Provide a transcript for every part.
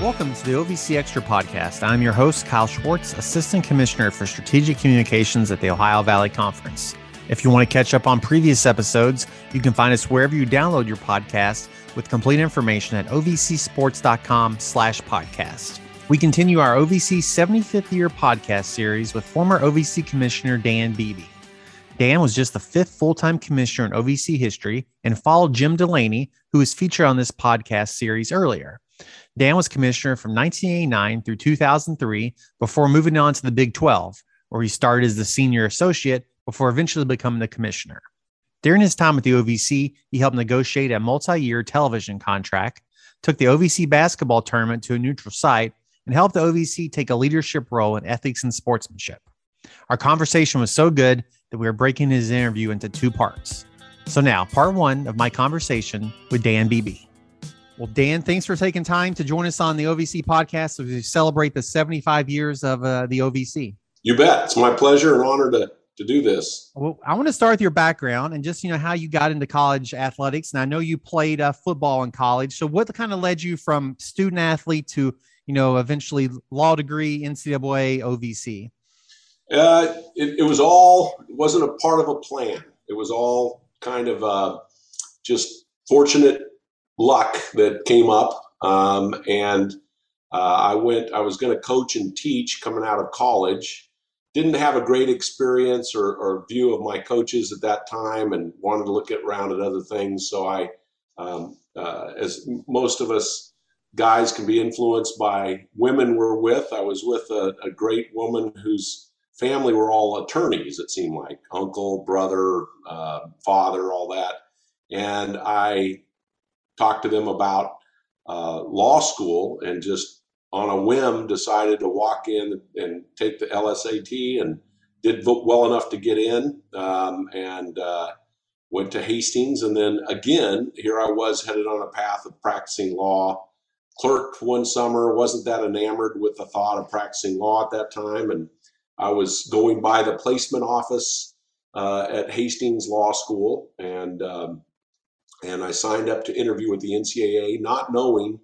Welcome to the OVC Extra podcast. I'm your host, Kyle Schwartz, Assistant Commissioner for Strategic Communications at the Ohio Valley Conference. If you want to catch up on previous episodes, you can find us wherever you download your podcast with complete information at ovcsports.com slash podcast. We continue our OVC 75th year podcast series with former OVC Commissioner Dan Beebe. Dan was just the fifth full time commissioner in OVC history and followed Jim Delaney, who was featured on this podcast series earlier. Dan was commissioner from 1989 through 2003 before moving on to the Big 12, where he started as the senior associate before eventually becoming the commissioner. During his time at the OVC, he helped negotiate a multi year television contract, took the OVC basketball tournament to a neutral site, and helped the OVC take a leadership role in ethics and sportsmanship. Our conversation was so good that we are breaking his interview into two parts. So now, part one of my conversation with Dan Beebe. Well, Dan, thanks for taking time to join us on the OVC podcast as we celebrate the 75 years of uh, the OVC. You bet. It's my pleasure and honor to to do this. Well, I want to start with your background and just you know how you got into college athletics. And I know you played uh, football in college. So what kind of led you from student athlete to you know eventually law degree, NCAA, OVC? Uh, it, it, was all. It wasn't a part of a plan. It was all kind of uh, just fortunate luck that came up, um, and uh, I went. I was going to coach and teach coming out of college. Didn't have a great experience or, or, view of my coaches at that time, and wanted to look around at other things. So I, um, uh, as most of us guys can be influenced by women we're with. I was with a, a great woman whose family were all attorneys. It seemed like uncle, brother, uh, father, all that, and I talked to them about uh, law school and just on a whim decided to walk in and take the LSAT and did well enough to get in um, and uh, went to Hastings. And then again, here I was headed on a path of practicing law. Clerked one summer, wasn't that enamored with the thought of practicing law at that time. And I was going by the placement office uh, at Hastings Law School and um, and I signed up to interview with the NCAA, not knowing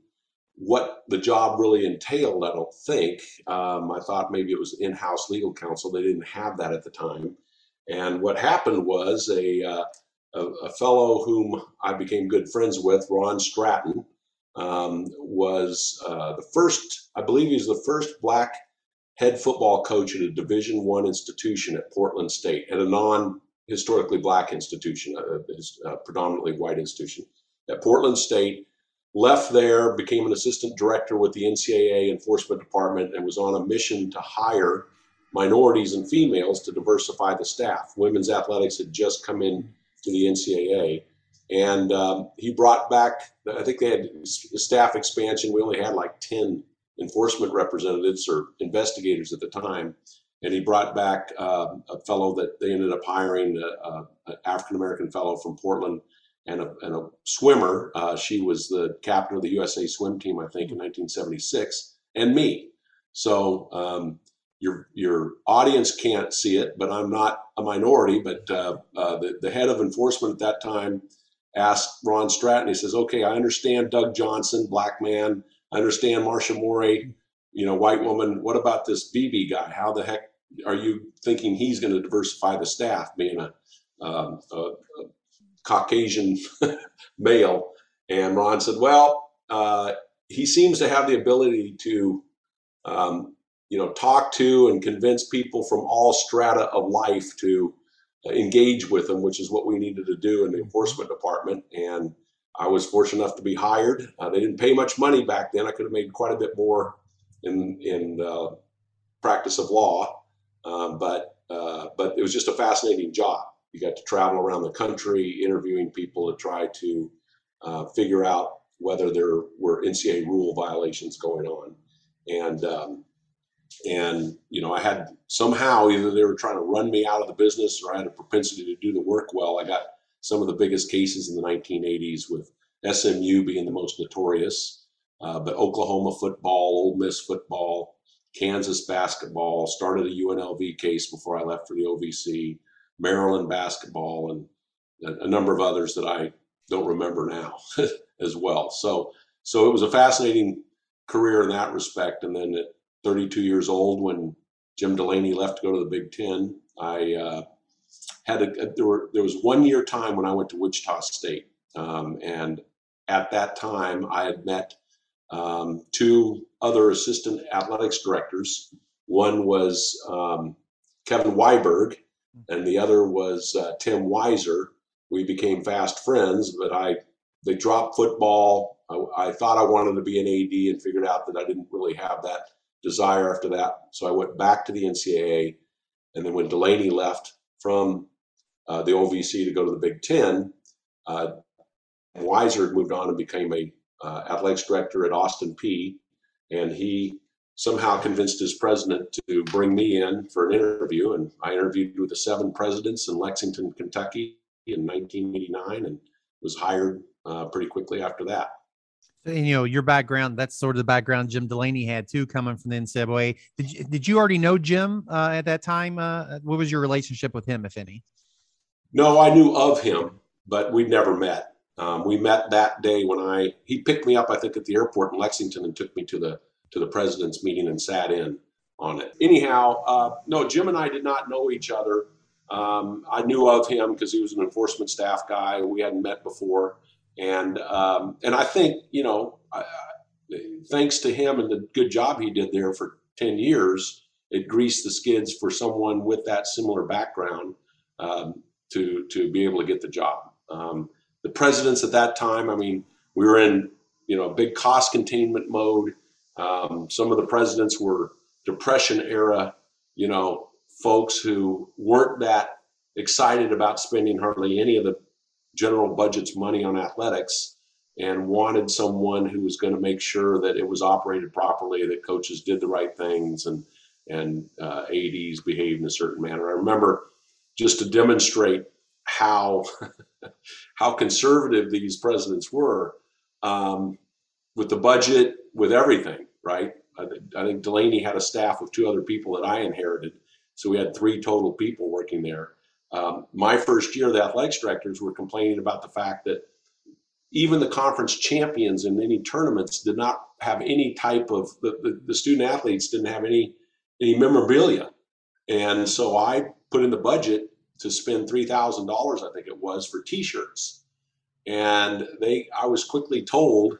what the job really entailed. I don't think. Um, I thought maybe it was in-house legal counsel. They didn't have that at the time. And what happened was a uh, a, a, fellow whom I became good friends with, Ron Stratton, um, was uh, the first. I believe he was the first black head football coach at a Division One institution at Portland State, at a non historically black institution, a, a predominantly white institution at Portland State. Left there, became an assistant director with the NCAA enforcement department, and was on a mission to hire minorities and females to diversify the staff. Women's athletics had just come in to the NCAA, and um, he brought back. I think they had staff expansion. We only had like ten enforcement representatives or investigators at the time, and he brought back uh, a fellow that they ended up hiring, an African American fellow from Portland, and a, and a swimmer. Uh, she was the captain of the USA swim team, I think, in 1976, and me. So um, your your audience can't see it, but I'm not a minority. But uh, uh, the the head of enforcement at that time asked Ron Stratton. He says, "Okay, I understand Doug Johnson, black man. I understand Marsha Morey." You know, white woman. What about this Beebe guy? How the heck are you thinking he's going to diversify the staff, being a, um, a, a Caucasian male? And Ron said, well, uh, he seems to have the ability to, um, you know, talk to and convince people from all strata of life to engage with them, which is what we needed to do in the enforcement department. And I was fortunate enough to be hired. Uh, they didn't pay much money back then. I could have made quite a bit more in in uh, practice of law, um, but uh, but it was just a fascinating job. You got to travel around the country interviewing people to try to uh, figure out whether there were NCAA rule violations going on, and um, and you know I had somehow either they were trying to run me out of the business or I had a propensity to do the work well. I got some of the biggest cases in the 1980s with SMU being the most notorious, uh, but Oklahoma football, Ole Miss football, Kansas basketball, started a UNLV case before I left for the OVC, Maryland basketball, and a, a number of others that I don't remember now as well. So, so it was a fascinating career in that respect. And then at 32 years old, when Jim Delaney left to go to the Big Ten, I uh, had a, there were there was one year time when I went to Wichita State, um, and at that time I had met um, two other assistant athletics directors. One was um, Kevin Weiberg, and the other was uh, Tim Weiser. We became fast friends, but I they dropped football. I, I, thought I wanted to be an AD and figured out that I didn't really have that desire after that. So I went back to the NCAA, and then when Delaney left from uh, the OVC to go to the Big Ten, uh, Weiser moved on and became a uh, athletics director at Austin Peay, and he somehow convinced his president to bring me in for an interview. And I interviewed with the seven presidents in Lexington, Kentucky in 1989 and was hired uh, pretty quickly after that. And, you know, your background, that's sort of the background Jim Delaney had too, coming from the NCAA. Did you, did you already know Jim uh, at that time? Uh, what was your relationship with him, if any? No, I knew of him, but we'd never met. Um, we met that day when I he picked me up, I think, at the airport in Lexington and took me to the to the president's meeting and sat in on it. Anyhow, uh, no, Jim and I did not know each other. Um, I knew of him because he was an enforcement staff guy. We hadn't met before, and um, and I think you know, I, thanks to him and the good job he did there for ten years, it greased the skids for someone with that similar background um, to to be able to get the job. Um, the presidents at that time, I mean, we were in you know big cost containment mode. Um, some of the presidents were depression era, you know, folks who weren't that excited about spending hardly any of the general budget's money on athletics and wanted someone who was going to make sure that it was operated properly, that coaches did the right things, and and uh, ads behaved in a certain manner. I remember just to demonstrate how how conservative these presidents were um, with the budget, with everything. Right? I, I, think Delaney had a staff of two other people that I inherited, so we had three total people working there. Um, my first year, the athletics directors were complaining about the fact that even the conference champions in any tournaments did not have any type of the, the, the student athletes didn't have any any memorabilia, and so I put in the budget to spend three thousand dollars, I think it was, for T-shirts. And they, I was quickly told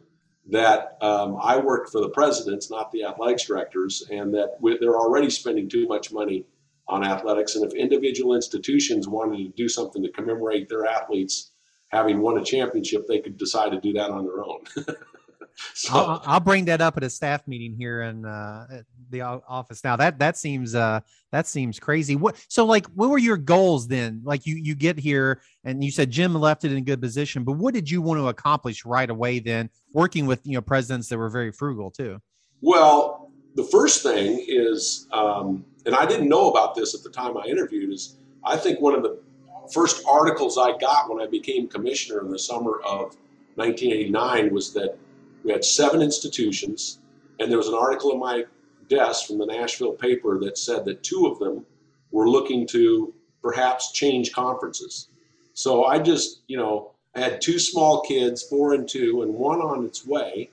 that um, I worked for the presidents, not the athletics directors, and that they're already spending too much money on athletics. And if individual institutions wanted to do something to commemorate their athletes having won a championship, they could decide to do that on their own. so, I'll, I'll, bring that up at a staff meeting here in uh, the office. Now that that seems uh, that seems crazy. What so like what were your goals then? Like you you get here and you said Jim left it in a good position, but what did you want to accomplish right away then? Working with you know presidents that were very frugal too. Well, the first thing is, um, and I didn't know about this at the time I interviewed. Is I think one of the first articles I got when I became commissioner in the summer of 1989 was that we had seven institutions, and there was an article in my desk from the Nashville paper that said that two of them were looking to perhaps change conferences. So I just, you know, I had two small kids, four and two, and one on its way,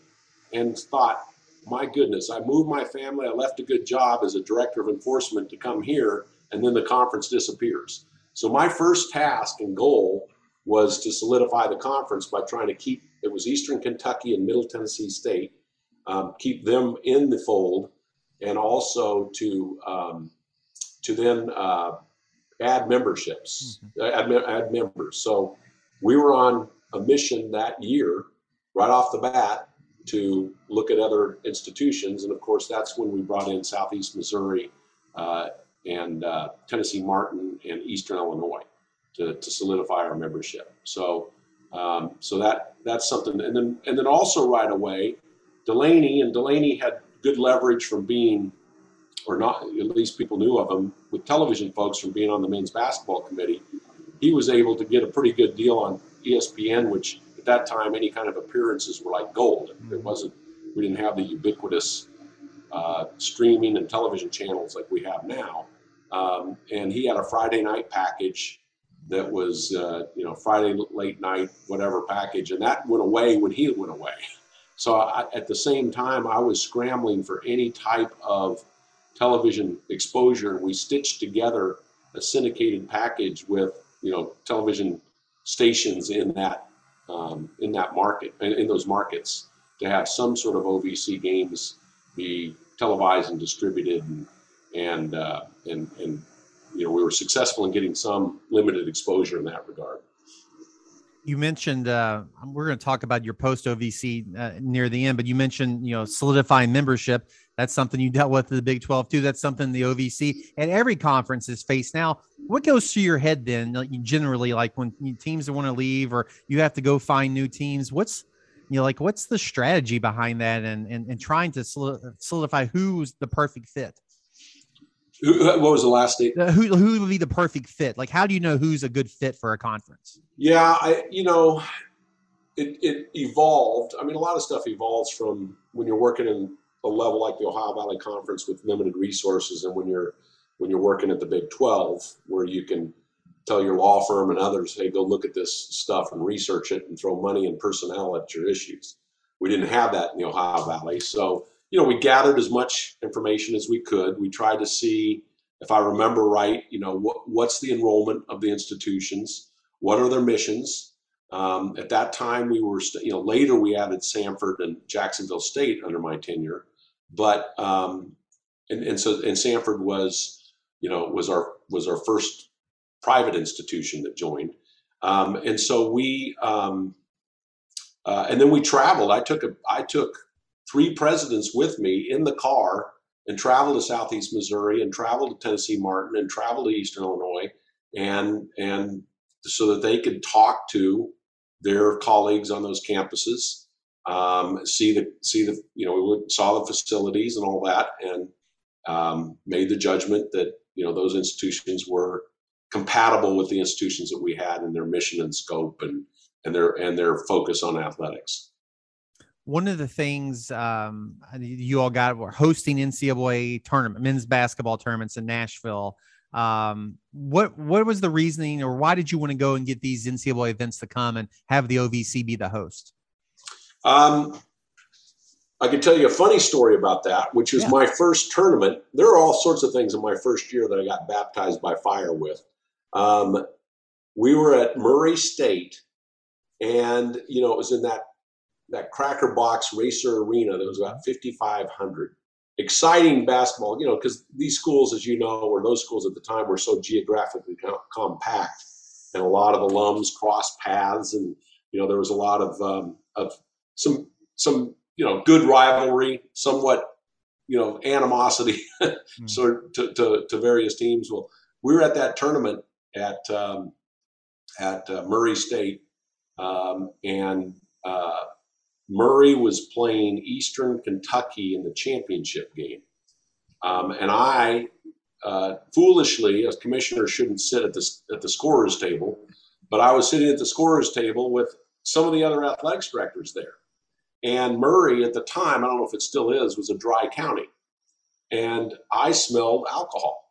and thought, my goodness, I moved my family, I left a good job as a director of enforcement to come here, and then the conference disappears. So my first task and goal was to solidify the conference by trying to keep it was Eastern Kentucky and Middle Tennessee State, um, keep them in the fold, and also to um, to then uh, add memberships, mm-hmm. add, add members. So we were on a mission that year, right off the bat, to look at other institutions, and of course that's when we brought in Southeast Missouri uh, and uh, Tennessee Martin and Eastern Illinois to, to solidify our membership. So um, so that that's something, and then and then also right away, Delaney and Delaney had good leverage from being, or not at least people knew of him with television folks from being on the men's basketball committee. He was able to get a pretty good deal on ESPN, which at that time any kind of appearances were like gold. It mm-hmm. wasn't we didn't have the ubiquitous uh, streaming and television channels like we have now. Um, and he had a Friday night package that was uh, you know Friday late night whatever package, and that went away when he went away. So I, at the same time, I was scrambling for any type of television exposure, and we stitched together a syndicated package with you know television stations in that um, in that market in, in those markets to have some sort of OVC games be televised and distributed and and uh, and and you know we were successful in getting some limited exposure in that regard. You mentioned uh, we're going to talk about your post OVC uh, near the end, but you mentioned you know solidifying membership. That's something you dealt with in the Big 12 too. That's something the OVC and every conference is faced now. What goes through your head then, generally, like when teams want to leave or you have to go find new teams? What's you know, like what's the strategy behind that and and, and trying to solidify who's the perfect fit? What was the last date? Who who would be the perfect fit? Like, how do you know who's a good fit for a conference? Yeah, I you know, it it evolved. I mean, a lot of stuff evolves from when you're working in a level like the Ohio Valley Conference with limited resources, and when you're when you're working at the Big 12, where you can tell your law firm and others, hey, go look at this stuff and research it and throw money and personnel at your issues. We didn't have that in the Ohio Valley, so you know, we gathered as much information as we could. We tried to see, if I remember right, you know, what, what's the enrollment of the institutions? What are their missions? Um, at that time, we were, st- you know, later we added Samford and Jacksonville State under my tenure, but um, and, and so and Samford was, you know, was our was our first private institution that joined, um, and so we um, uh, and then we traveled. I took a I took three presidents with me in the car and traveled to Southeast Missouri and traveled to Tennessee Martin and traveled to Eastern Illinois and and so that they could talk to their colleagues on those campuses, um, see the see the you know we saw the facilities and all that, and um, made the judgment that you know those institutions were compatible with the institutions that we had in their mission and scope and and their and their focus on athletics one of the things um, you all got were hosting NCAA tournament, men's basketball tournaments in Nashville. Um, what what was the reasoning, or why did you want to go and get these NCAA events to come and have the OVC be the host? Um, I can tell you a funny story about that, which was yeah. my first tournament. There are all sorts of things in my first year that I got baptized by fire with. Um, we were at Murray State, and you know it was in that that Cracker Box Racer Arena that was about 5,500. Exciting basketball, you know, because these schools, as you know, or those schools at the time were so geographically compact, and a lot of alums crossed paths, and you know there was a lot of um, of some some you know good rivalry, somewhat you know animosity, mm. sort to, to, to various teams. Well, we were at that tournament at um, at uh, Murray State, um, and uh, Murray was playing Eastern Kentucky in the championship game. Um, and I, uh, foolishly, as commissioner, shouldn't sit at the, at the scorer's table, but I was sitting at the scorer's table with some of the other athletics directors there. And Murray, at the time, I don't know if it still is, was a dry county. And I smelled alcohol.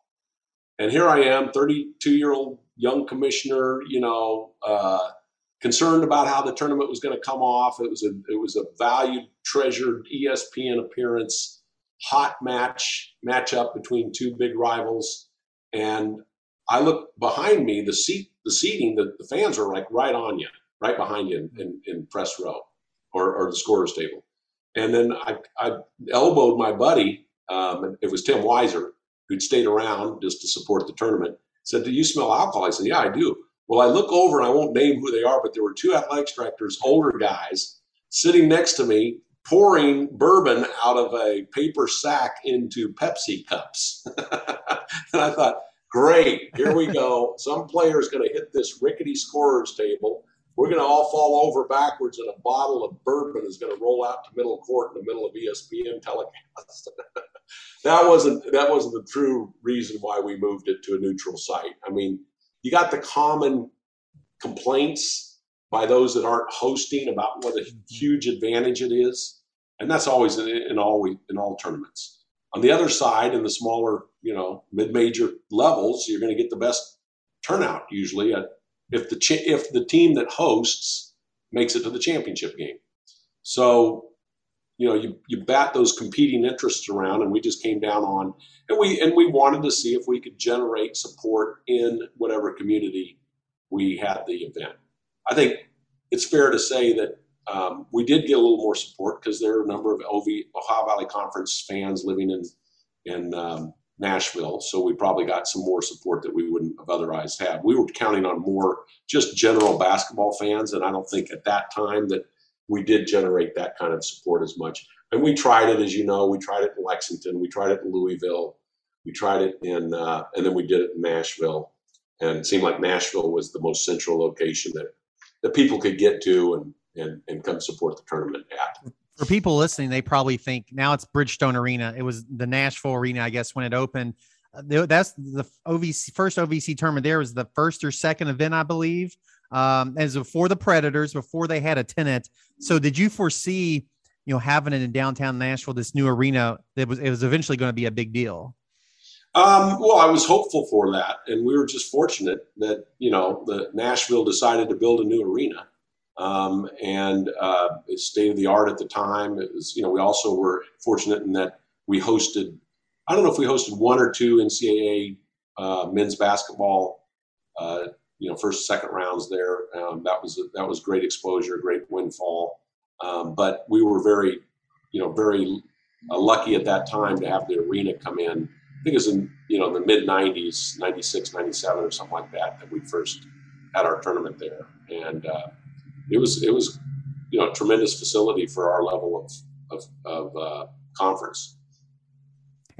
And here I am, 32 year old young commissioner, you know, uh, concerned about how the tournament was going to come off. It was a it was a valued, treasured ESPN appearance, hot match matchup between two big rivals, and I look behind me. The seat, the seating, the, the fans are like right on you, right behind you in, in, in press row, or, or the scorers table. And then I, I elbowed my buddy. Um, it was Tim Weiser who'd stayed around just to support the tournament. Said, "Do you smell alcohol?" I said, "Yeah, I do." Well, I look over and I won't name who they are, but there were two athletics directors, older guys, sitting next to me, pouring bourbon out of a paper sack into Pepsi cups. and I thought, great, here we go. Some player is going to hit this rickety scorer's table. We're going to all fall over backwards, and a bottle of bourbon is going to roll out to middle court in the middle of ESPN telecast. that wasn't that wasn't the true reason why we moved it to a neutral site. I mean, you got the common complaints by those that aren't hosting about what a mm-hmm. huge advantage it is, and that's always in, in all in all tournaments. On the other side, in the smaller, you know, mid-major levels, you're going to get the best turnout usually at, if the if the team that hosts makes it to the championship game. So you know you you bat those competing interests around, and we just came down on and we and we wanted to see if we could generate support in whatever community we had the event. I think it's fair to say that um, we did get a little more support because there are a number of OV, Ohio Valley Conference fans living in in um, Nashville, so we probably got some more support that we wouldn't have otherwise had. We were counting on more just general basketball fans, and I don't think at that time that we did generate that kind of support as much. And we tried it, as you know, we tried it in Lexington, we tried it in Louisville, we tried it in, uh, and then we did it in Nashville. And it seemed like Nashville was the most central location that that people could get to and and and come support the tournament at for people listening, they probably think now it's Bridgestone Arena. It was the Nashville Arena, I guess, when it opened. Uh, that's the OVC first OVC tournament. There was the first or second event, I believe, um, as before the Predators, before they had a tenant. So, did you foresee, you know, having it in downtown Nashville, this new arena that was it was eventually going to be a big deal? Um, well, I was hopeful for that, and we were just fortunate that you know the Nashville decided to build a new arena um, and uh, it's state of the art at the time. It was, you know, we also were fortunate in that we hosted. I don't know if we hosted one or two NCAA uh, men's basketball, uh, you know, first second rounds there. Um, that was that was great exposure, great windfall. Um, but we were very, you know, very uh, lucky at that time to have the arena come in. I think it was in you know the mid 90s, 96, 97 or something like that that we first had our tournament there, and uh, it was it was you know a tremendous facility for our level of of, of uh, conference.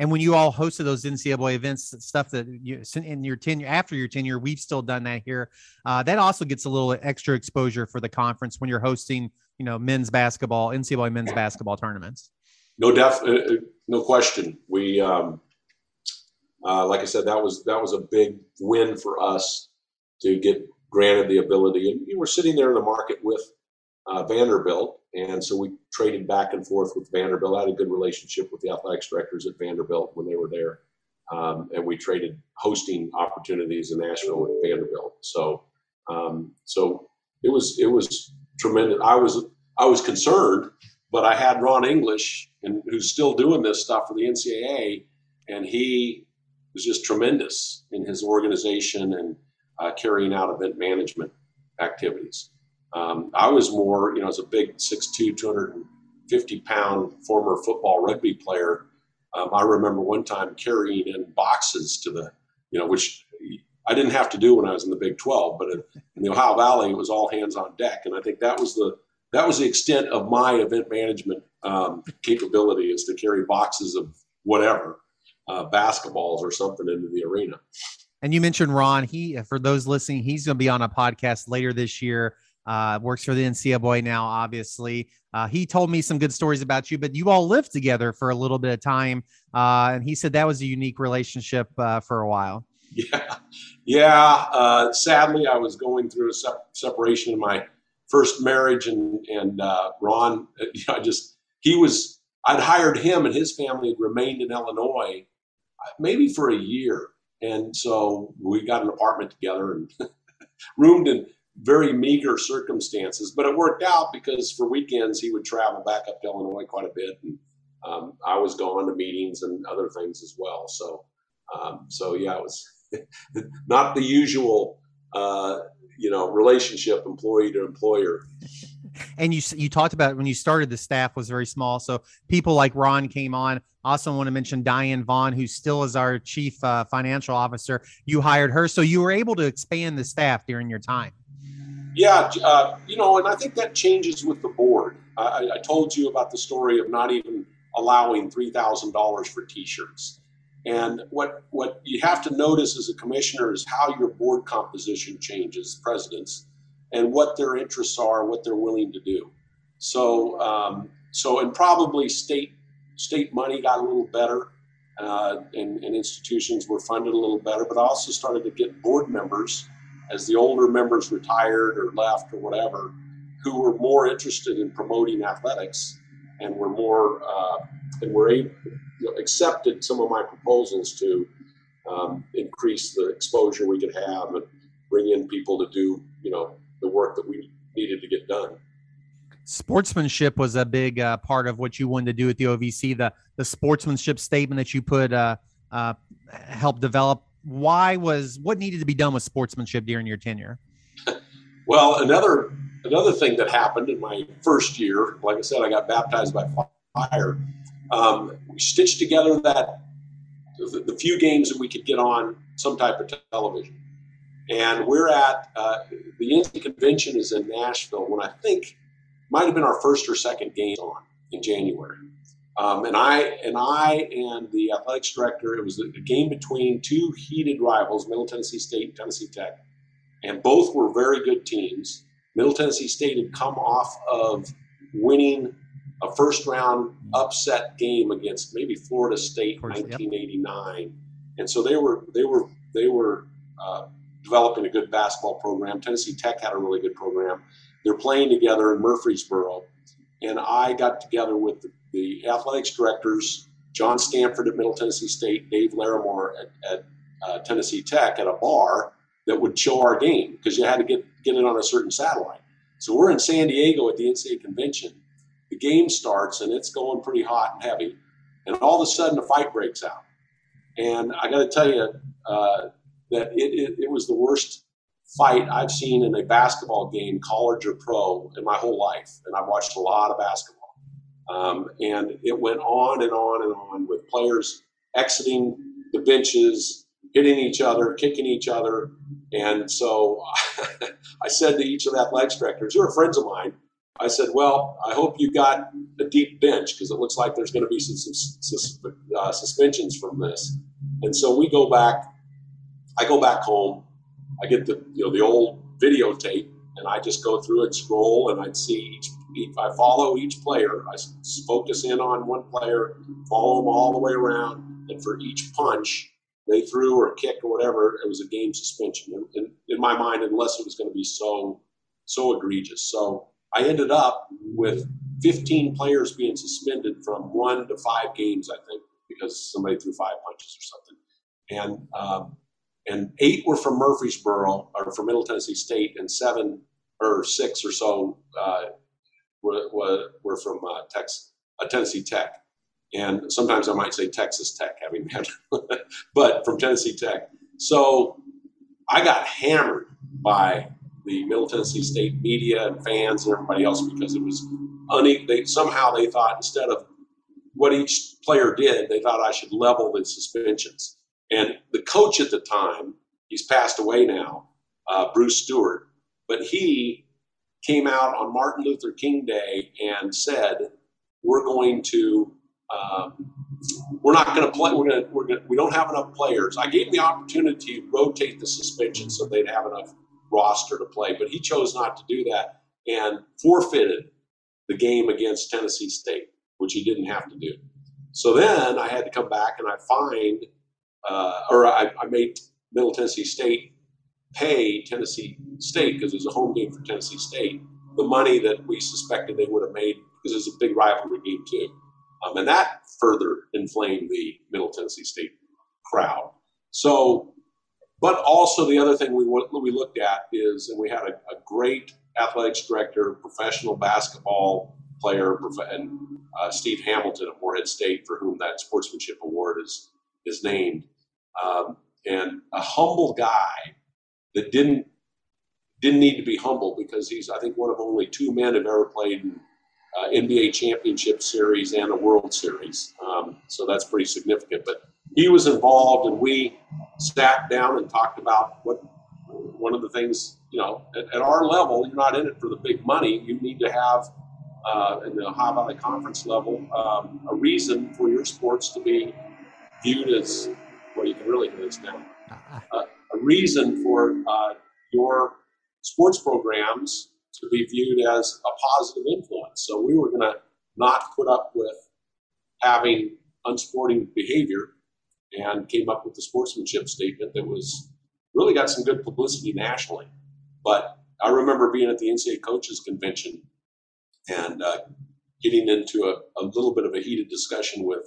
And when you all hosted those NCAA events, stuff that you in your tenure after your tenure, we've still done that here. Uh, that also gets a little extra exposure for the conference when you're hosting, you know, men's basketball, NCAA men's basketball tournaments. No def, uh, uh, no question. We, um, uh, like I said, that was that was a big win for us to get granted the ability. And we were sitting there in the market with uh, Vanderbilt, and so we traded back and forth with Vanderbilt. I had a good relationship with the athletics directors at Vanderbilt when they were there, um, and we traded hosting opportunities in Nashville with Vanderbilt. So, um, so it was it was tremendous. I was I was concerned, but I had Ron English, and who's still doing this stuff for the NCAA, and he was just tremendous in his organization and uh, carrying out event management activities. Um, I was more, you know, as a big 6'2", 250 pound former football rugby player, um, I remember one time carrying in boxes to the, you know, which I didn't have to do when I was in the Big 12, but in, the Ohio Valley, it was all hands on deck. And I think that was the, that was the extent of my event management um, capability is to carry boxes of whatever, uh, basketballs or something into the arena. And you mentioned Ron. He, for those listening, he's going to be on a podcast later this year. Uh, works for the NCAA boy now, obviously. Uh, he told me some good stories about you, but you all lived together for a little bit of time. Uh, and he said that was a unique relationship uh, for a while. Yeah. Yeah. Uh, sadly, I was going through a sep- separation in my first marriage, and, and uh, Ron, you know, I just, he was, I'd hired him, and his family had remained in Illinois maybe for a year and so we got an apartment together and roomed in very meager circumstances, but it worked out because for weekends he would travel back up to Illinois quite a bit, and um, I was going to meetings and other things as well. So, um, so yeah, it was not the usual, uh, you know, relationship employee to employer. And you you talked about when you started the staff was very small. So people like ron came on. Also want to mention diane vaughn who still is our chief uh, financial officer. You hired her so you were able to expand the staff during your time yeah uh, you know and i think that changes with the board I, I told you about the story of not even allowing $3000 for t-shirts and what what you have to notice as a commissioner is how your board composition changes presidents and what their interests are, what they're willing to do. So, um, so and probably state state money got a little better, uh, and, and, institutions were funded a little better. But I also started to get board members as the older members retired or left or whatever, who were more interested in promoting athletics and were more uh, and were able, you know, accepted some of my proposals to um, increase the exposure we could have and bring in people to do you know the work that we needed to get done. sportsmanship was a big uh, part of what you wanted to do at the OVC. The the sportsmanship statement that you put uh, uh, helped develop. Why was what needed to be done with sportsmanship during your tenure? Well, another another thing that happened in my first year, like I said, I got baptized by fire. Um, we stitched together that the, the, few games that we could get on some type of television, and we're at uh, the NC convention is in Nashville. When I think might have been our first or second game on in January. Um, and I and I and the athletics director, it was a, game between two heated rivals, Middle Tennessee State and Tennessee Tech, and both were very good teams. Middle Tennessee State had come off of winning a first round upset game against maybe Florida State in 1989, yep. and so they were they were they were uh, developing a good basketball program. Tennessee Tech had a really good program, they're playing together in Murfreesboro. And I got together with the, the athletics directors, John Stanford at Middle Tennessee State, Dave Larimore at, at uh, Tennessee Tech, at a bar that would show our game because you had to get, get it on a certain satellite. So we're in San Diego at the NCAA convention. The game starts and it's going pretty hot and heavy. And all of a sudden, a fight breaks out. And I got to tell you uh, that it, it, it was the worst fight I've seen in a basketball game, college or pro, in my whole life. And I've watched a lot of basketball. Um, and it went on and on and on with players exiting the benches, hitting each other, kicking each other. And so I said to each of the athletics directors, who are friends of mine, I said, Well, I hope you got a deep bench because it looks like there's going to be some, some uh, suspensions from this. And so we go back, I go back home I get the you know the old videotape and I just go through and scroll and I'd see each, each I follow each player. I focus in on one player, follow them all the way around, and for each punch they threw or kicked or whatever, it was a game suspension. In, in my mind, unless it was going to be so so egregious. So I ended up with 15 players being suspended from one to five games, I think, because somebody threw five punches or something. And um, and eight were from Murfreesboro or from Middle Tennessee State, and seven or six or so uh, were, were, from uh, uh, Tennessee Tech. And sometimes I might say Texas Tech, having met, but from Tennessee Tech. So I got hammered by the Middle Tennessee State media and fans and everybody else because it was une- they somehow they thought instead of what each player did, they thought I should level the suspensions. And the coach at the time, he's passed away now, uh, Bruce Stewart, but he came out on Martin Luther King Day and said, "We're going to, um, we're not going to play. We're going to, we're going we don't have enough players." I gave him the opportunity to rotate the suspension so they'd have enough roster to play, but he chose not to do that and forfeited the game against Tennessee State, which he didn't have to do. So then I had to come back and I fined uh, or I, I, made Middle Tennessee State pay Tennessee State because it was a home game for Tennessee State the money that we suspected they would have made because it was a big rivalry game too, um, and that further inflamed the Middle Tennessee State crowd. So, but also the other thing we we looked at is, and we had a, a great athletics director, professional basketball player, and uh, Steve Hamilton at Morehead State, for whom that sportsmanship award is is named, um, and a humble guy that didn't didn't need to be humble because he's I think one of only two men have ever played in uh, NBA championship series and a World Series. Um, so that's pretty significant. But he was involved, and we sat down and talked about what one of the things you know at, at our level you're not in it for the big money. You need to have uh, in the Ohio Valley Conference level um, a reason for your sports to be viewed as well, you can really do this now. Uh, a reason for uh, your sports programs to be viewed as a positive influence. So we were going to not put up with having unsporting behavior and came up with the sportsmanship statement that was really got some good publicity nationally. But I remember being at the NCAA coaches convention and uh, getting into a, a, little bit of a heated discussion with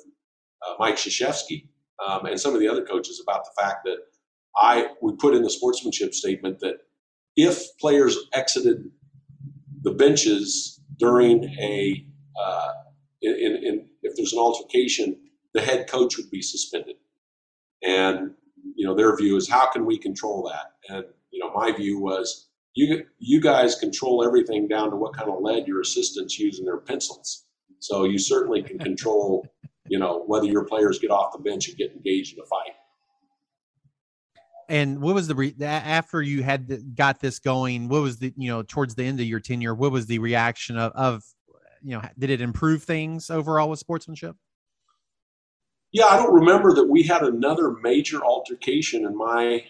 uh, Mike Krzyzewski um, and some of the other coaches about the fact that I we put in the sportsmanship statement that if players exited the benches during a uh, in, in, in, if there's an altercation, the head coach would be suspended. And you know their view is how can we control that? And you know my view was you you guys control everything down to what kind of lead your assistants use in their pencils. So you certainly can control you know whether your players get off the bench and get engaged in a fight. And what was the re- after you had the, got this going? What was the you know towards the end of your tenure? What was the reaction of, of you know did it improve things overall with sportsmanship? Yeah, I don't remember that we had another major altercation in my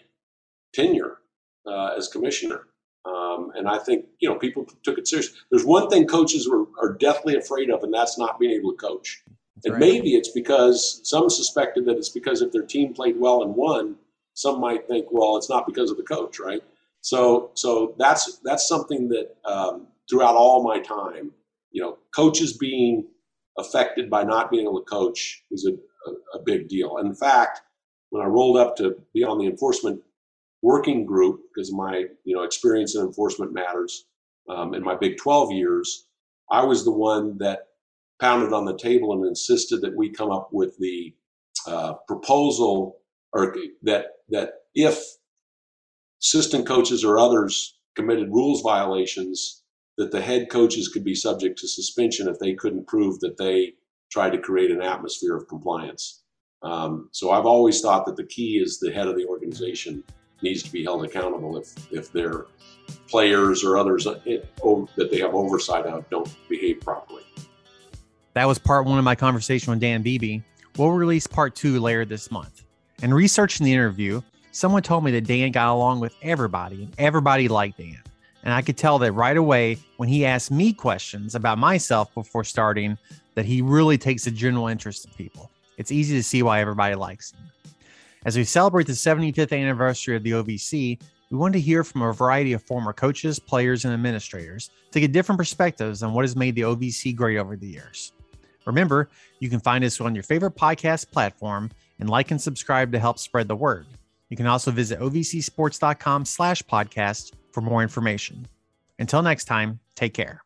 tenure uh, as commissioner. Um, and I think you know people took it serious. There's one thing coaches are, are deathly afraid of, and that's not being able to coach. That's and right. maybe it's because some suspected that it's because if their team played well and won, some might think, well, it's not because of the coach, right? So, so that's that's something that um, throughout all my time, you know, coaches being affected by not being able to coach is a, a, a big deal. in fact, when I rolled up to be on the enforcement working group, because my you know experience in enforcement matters um, in my Big 12 years, I was the one that pounded on the table and insisted that we come up with the uh, proposal or that that if assistant coaches or others committed rules violations, that the head coaches could be subject to suspension if they couldn't prove that they tried to create an atmosphere of compliance. Um, so I've always thought that the key is the head of the organization needs to be held accountable if if their players or others uh, that they have oversight of don't behave properly. That was part one of my conversation with Dan Beebe. We'll release part two later this month. And researching the interview, someone told me that Dan got along with everybody and everybody liked Dan. And I could tell that right away when he asked me questions about myself before starting that he really takes a general interest in people. It's easy to see why everybody likes him. As we celebrate the 75th anniversary of the OVC, we wanted to hear from a variety of former coaches, players, and administrators to get different perspectives on what has made the OVC great over the years. Remember, you can find us on your favorite podcast platform and like and subscribe to help spread the word. You can also visit ovcsports.com slash podcast for more information. Until next time, take care.